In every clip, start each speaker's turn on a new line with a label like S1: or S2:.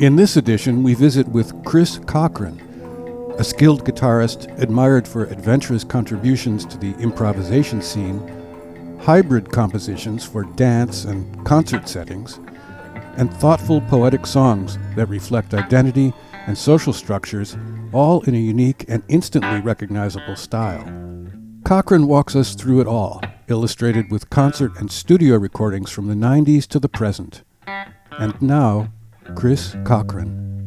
S1: In this edition, we visit with Chris Cochrane, a skilled guitarist admired for adventurous contributions to the improvisation scene, hybrid compositions for dance and concert settings, and thoughtful poetic songs that reflect identity and social structures, all in a unique and instantly recognizable style. Cochrane walks us through it all, illustrated with concert and studio recordings from the 90s to the present. And now, Chris Cochrane.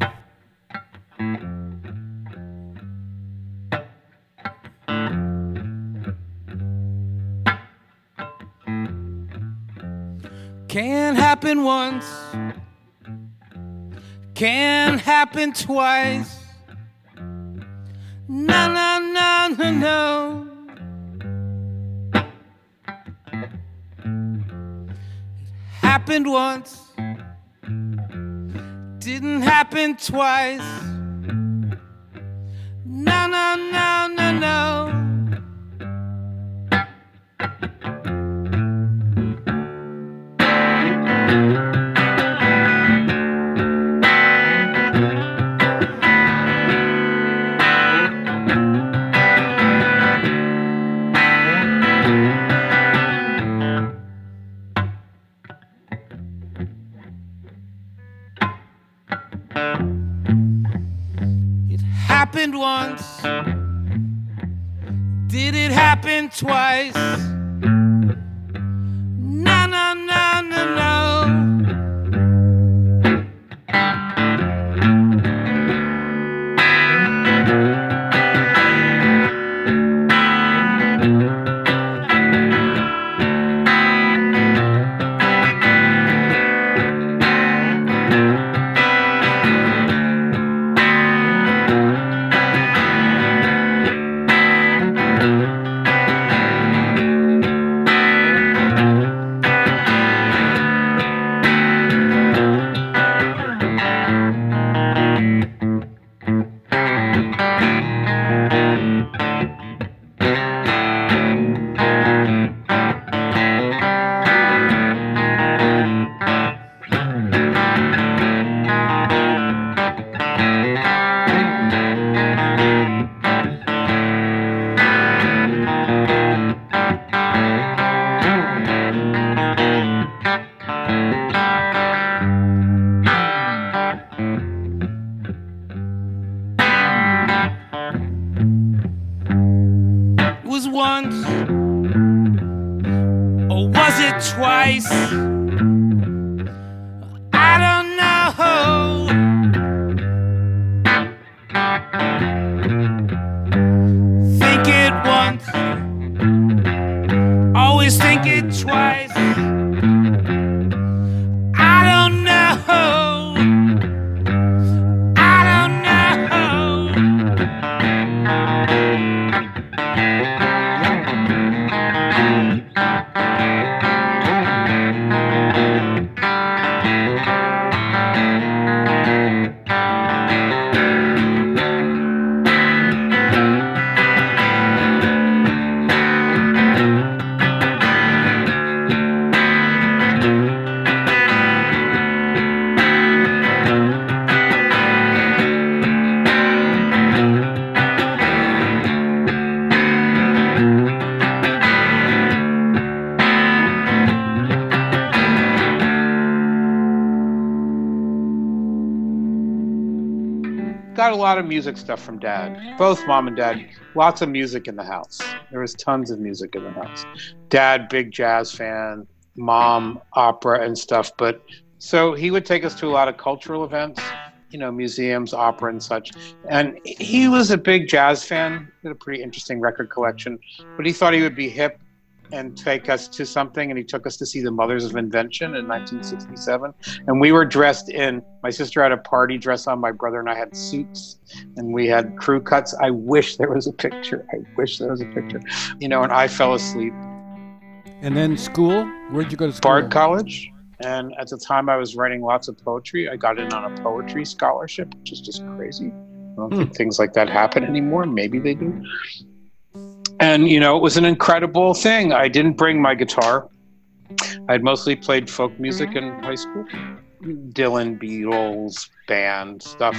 S2: Can happen once, can happen twice. No, no, no, no, no. It happened once didn't happen twice. No, no, once? Or was it twice?
S3: Got a lot of music stuff from dad. Both mom and dad, lots of music in the house. There was tons of music in the house. Dad, big jazz fan. Mom, opera and stuff. But so he would take us to a lot of cultural events, you know, museums, opera and such. And he was a big jazz fan. He had a pretty interesting record collection. But he thought he would be hip and take us to something. And he took us to see the Mothers of Invention in 1967. And we were dressed in, my sister had a party dress on, my brother and I had suits, and we had crew cuts. I wish there was a picture. I wish there was a picture. You know, and I fell asleep.
S1: And then school? Where'd you go to school?
S3: Bard College. And at the time, I was writing lots of poetry. I got in on a poetry scholarship, which is just crazy. I don't hmm. think things like that happen anymore. Maybe they do. And, you know, it was an incredible thing. I didn't bring my guitar. I had mostly played folk music in high school Dylan, Beatles, band stuff.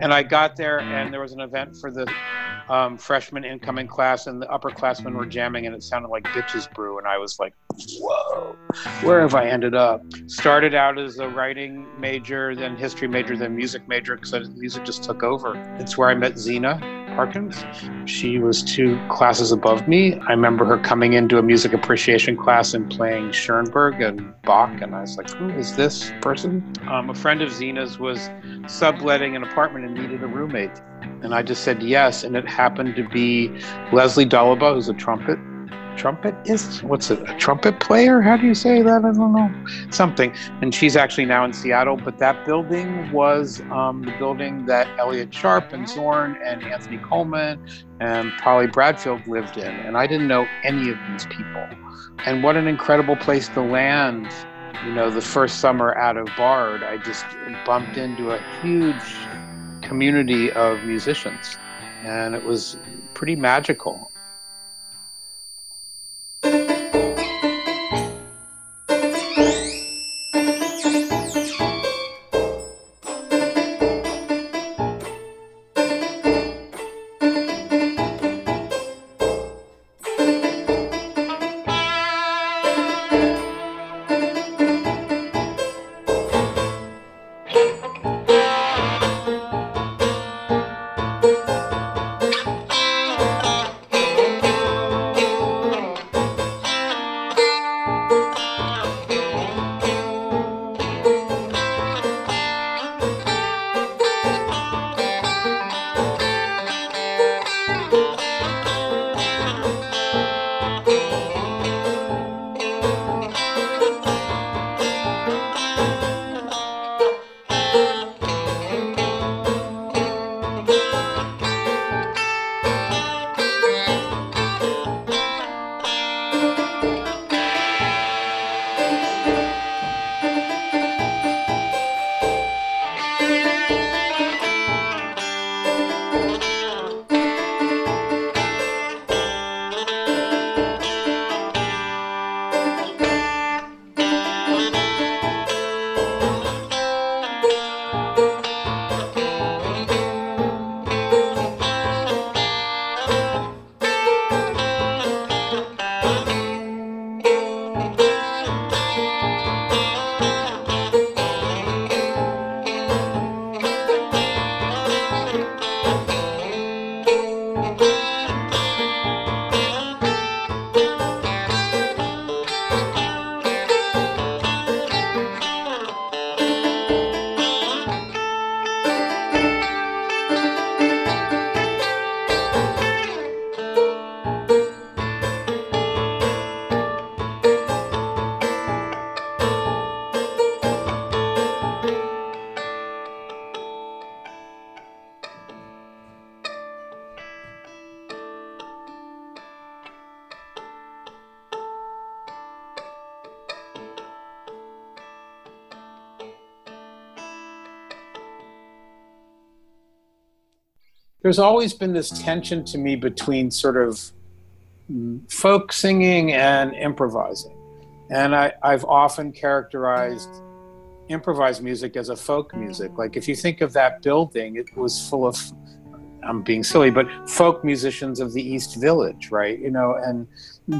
S3: And I got there, and there was an event for the um, freshman incoming class, and the upperclassmen were jamming, and it sounded like Bitches Brew. And I was like, whoa, where have I ended up? Started out as a writing major, then history major, then music major, because music just took over. It's where I met Zeena Parkins. She was two classes above me. I remember her coming into a music appreciation class and playing Schoenberg and Bach, and I was like, who is this person? Um, a friend of Zeena's was subletting an apartment and needed a roommate. And I just said yes, and it happened to be Leslie Dalaba, who's a trumpet trumpet is what's it a trumpet player? How do you say that? I don't know. Something. And she's actually now in seattle but that building was um, the building that elliott sharp and zorn and anthony coleman and polly bradfield lived in. And i didn't know any of these people. And what an incredible place to land you know the first summer out of bard. I just bumped into a huge community of musicians. And it was pretty magical there's always been this tension to me between sort of folk singing and improvising. And I, I've often characterized improvised music as a folk music. Like if you think of that building, it was full of I'm being silly, but folk musicians of the East Village, right? You know, and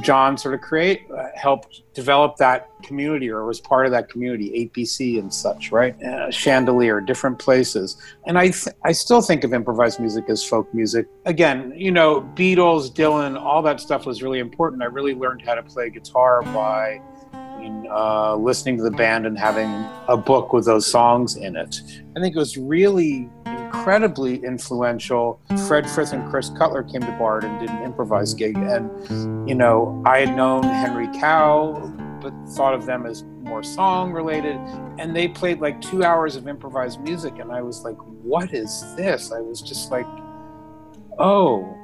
S3: John sort of create uh, helped develop that community or was part of that community, APC and such, right? Uh, Chandelier, different places, and I th- I still think of improvised music as folk music. Again, you know, Beatles, Dylan, all that stuff was really important. I really learned how to play guitar by uh, listening to the band and having a book with those songs in it. I think it was really incredibly influential. Fred Frith and Chris Cutler came to Bard and did an improvised gig. And, you know, I had known Henry Cow, but thought of them as more song related. And they played like two hours of improvised music. And I was like, what is this? I was just like, oh,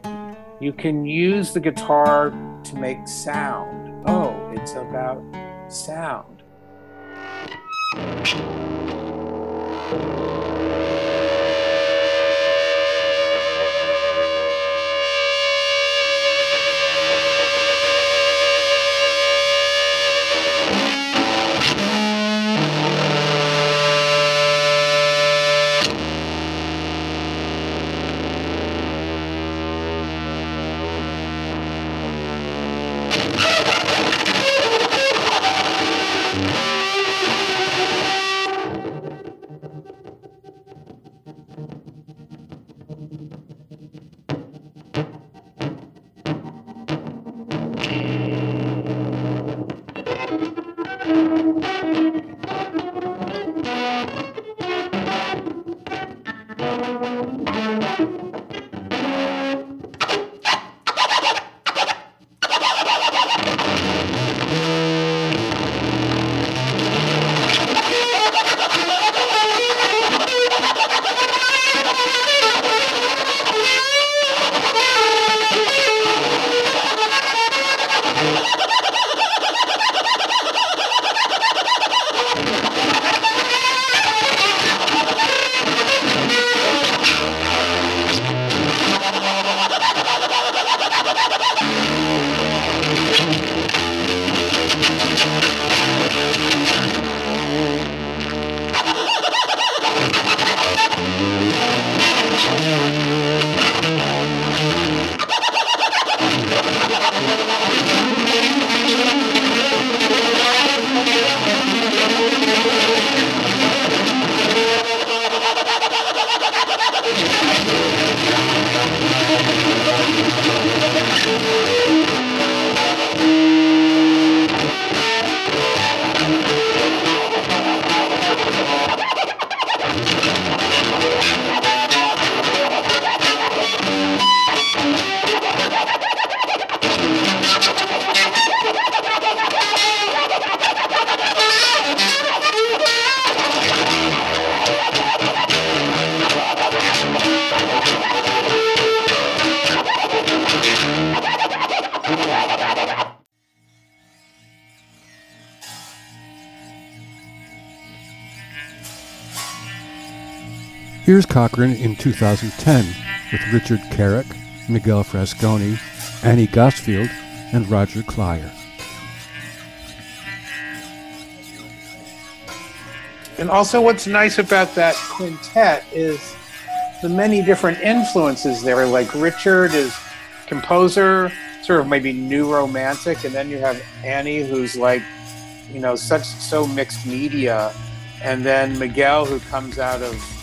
S3: you can use the guitar to make sound. Oh, it's about sound. Thank you.
S1: Here's Cochrane in 2010 with Richard Carrick, Miguel Frasconi, Annie Gosfield, and Roger Kleier.
S3: And also, what's nice about that quintet is the many different influences there. Like Richard is composer, sort of maybe new romantic, and then you have Annie, who's like, you know, such so mixed media, and then Miguel, who comes out of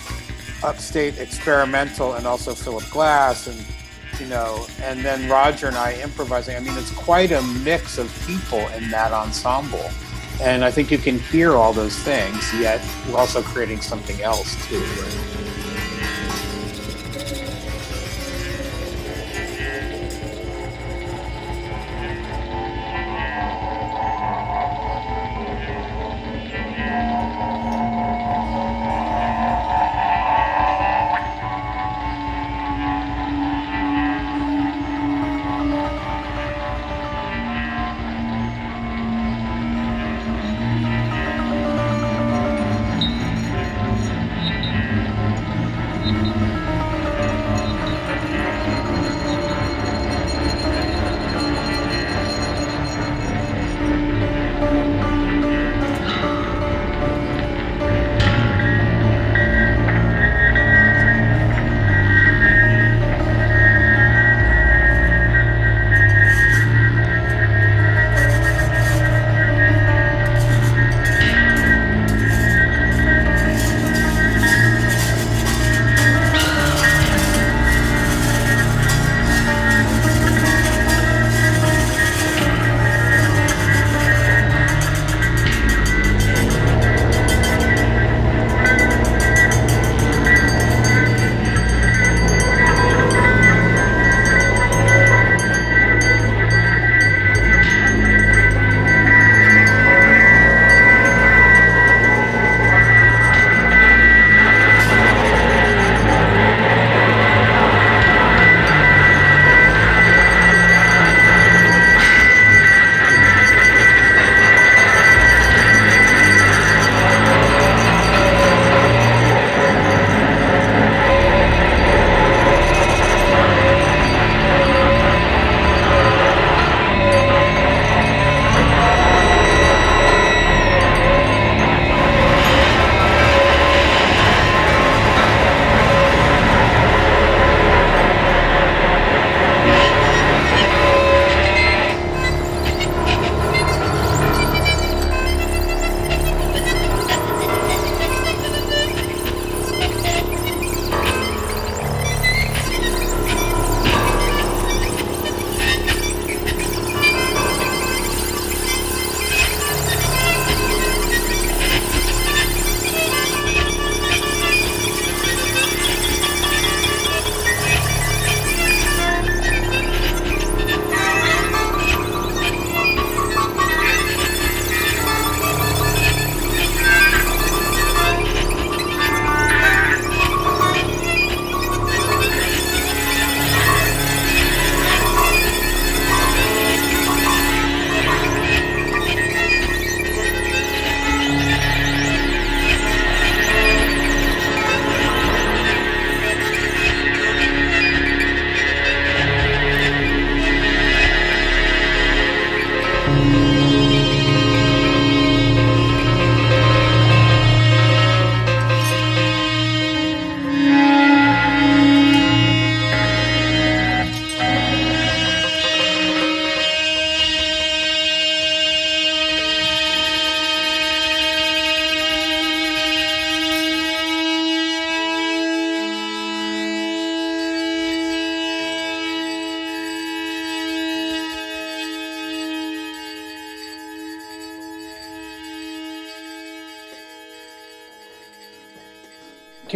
S3: upstate experimental and also Philip Glass and you know, and then Roger and I improvising. I mean, it's quite a mix of people in that ensemble. And I think you can hear all those things, yet also creating something else too. Right?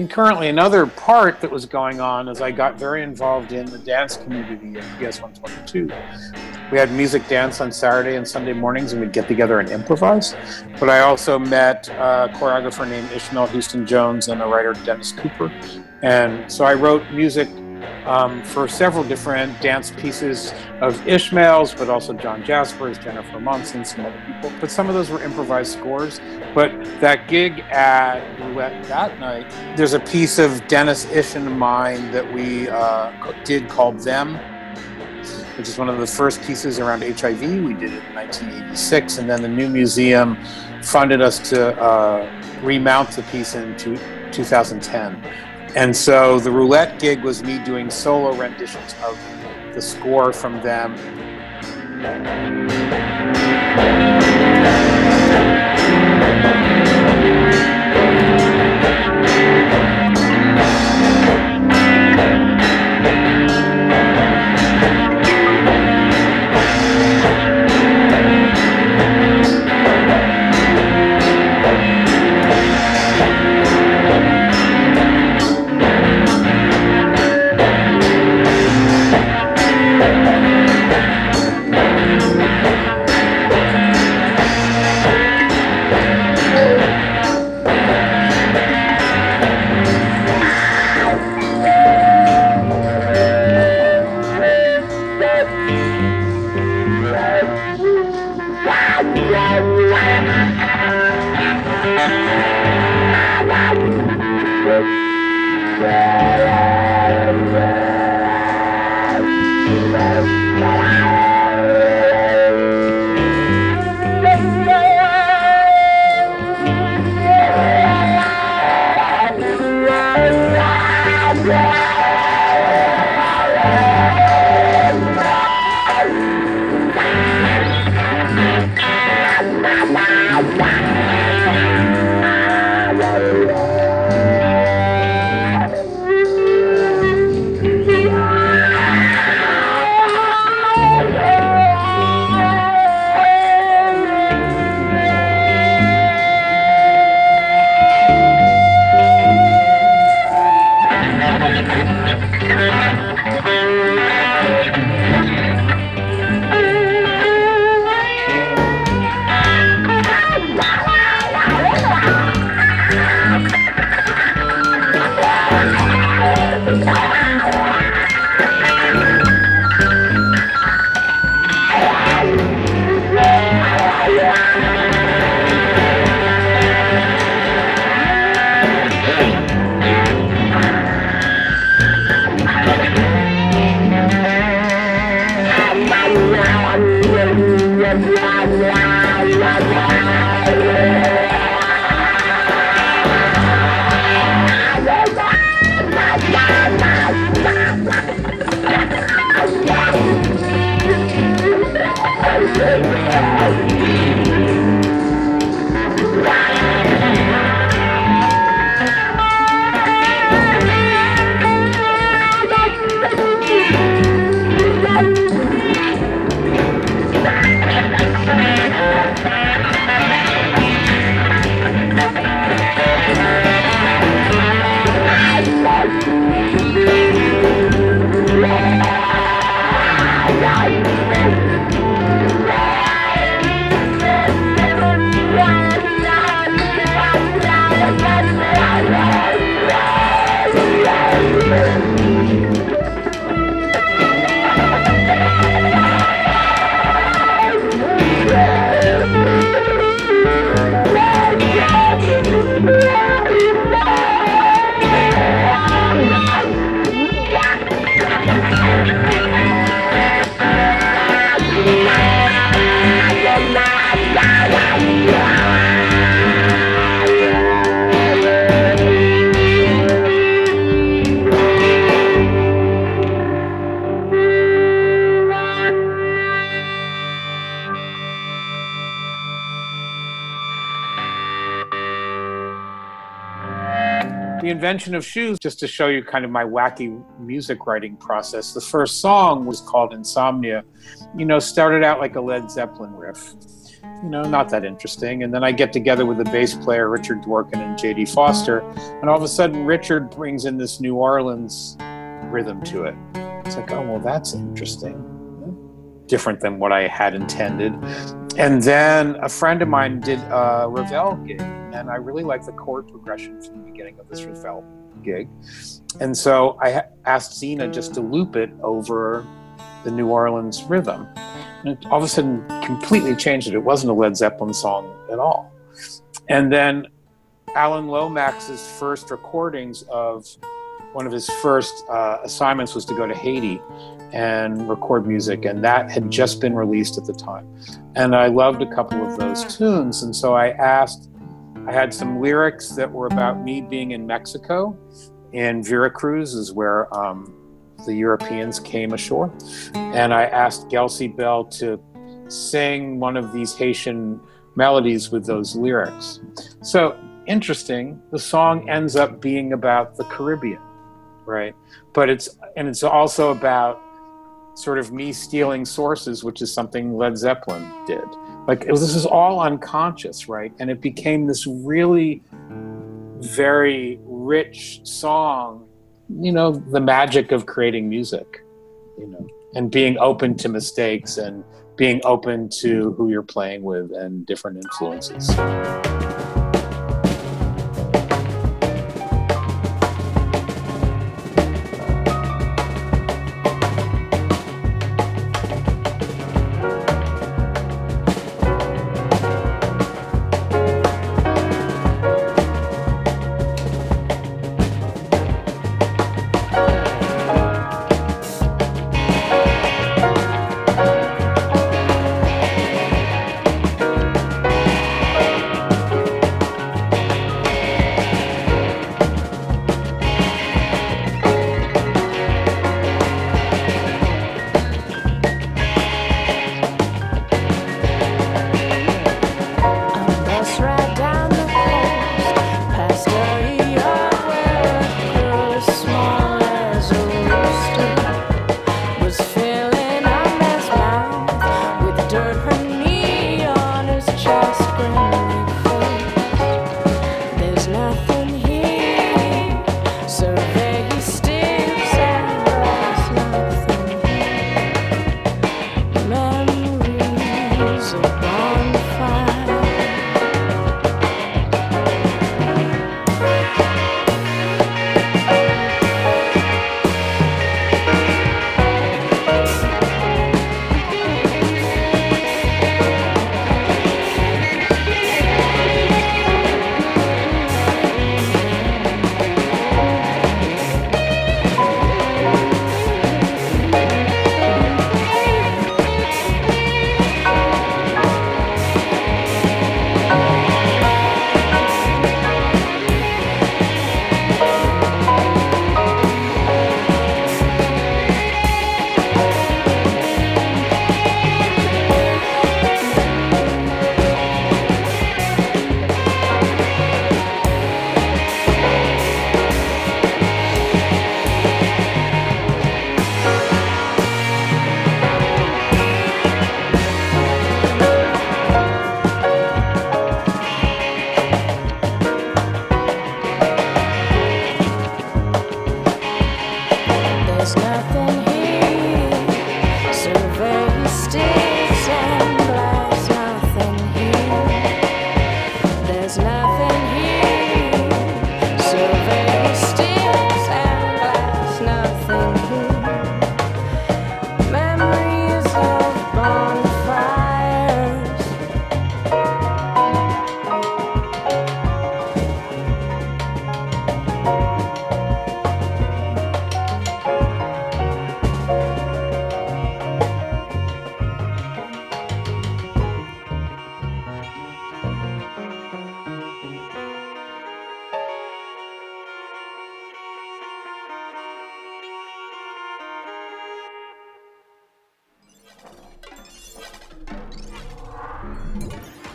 S3: Concurrently, another part that was going on is I got very involved in the dance community at PS 122. We had music dance on Saturday and Sunday mornings, and we'd get together and improvise. But I also met a choreographer named Ishmael Houston Jones and a writer, Dennis Cooper. And so I wrote music um, for several different dance pieces of Ishmael's, but also John Jasperse, Jennifer Monson, some other people. But some of those were improvised scores. But that gig at Roulette that night, there's a piece of Dennis Ish and mine that we uh, did called Them, which is one of the first pieces around HIV. We did it in 1986. And then the new museum funded us to uh, remount the piece in 2010. And so the roulette gig was me doing solo renditions of the score from them. Yes, invention of shoes, just to show you kind of my wacky music writing process. The first song was called Insomnia. You know, started out like a Led Zeppelin riff. you know, not that interesting. And then I get together with the bass player Richard Dworkin and J.D. Foster, and all of a sudden Richard brings in this New Orleans rhythm to it. It's like, oh well, that's interesting, different than what I had intended. And then a friend of mine did a Ravel gig, and I really liked the chord progression from the beginning of this Ravel gig. And so I asked Zeena just to loop it over the New Orleans rhythm. And it all of a sudden completely changed it. It wasn't a Led Zeppelin song at all. And then Alan Lomax's first recordings of one of his first uh, assignments was to go to Haiti and record music, and that had just been released at the time. And I loved a couple of those tunes, and so I asked. I had some lyrics that were about me being in Mexico, in Veracruz, is where um, the Europeans came ashore. And I asked Gelsey Bell to sing one of these Haitian melodies with those lyrics. So interesting, the song ends up being about the Caribbean, right? But it's, and it's also about sort of me stealing sources, which is something Led Zeppelin did. Like was, this is all unconscious, right? And it became this really very rich song you know the magic of creating music you know and being open to mistakes and being open to who you're playing with and different influences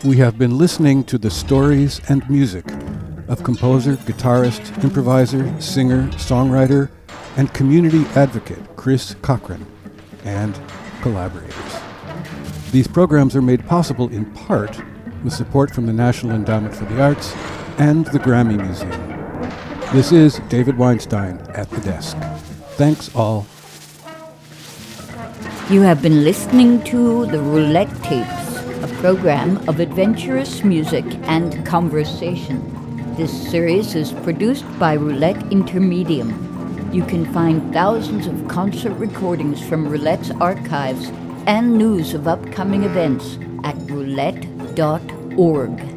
S1: We have been listening to the stories and music of composer, guitarist, improviser, singer, songwriter, and community advocate Chris Cochrane and collaborators. These programs are made possible in part with support from the National Endowment for the Arts and the Grammy Museum. This is David Weinstein at the desk. Thanks all.
S4: You have been listening to the Roulette Tapes, program of adventurous music and conversation. This series is produced by Roulette Intermedium. You can find thousands of concert recordings from Roulette's archives and news of upcoming events at roulette.org.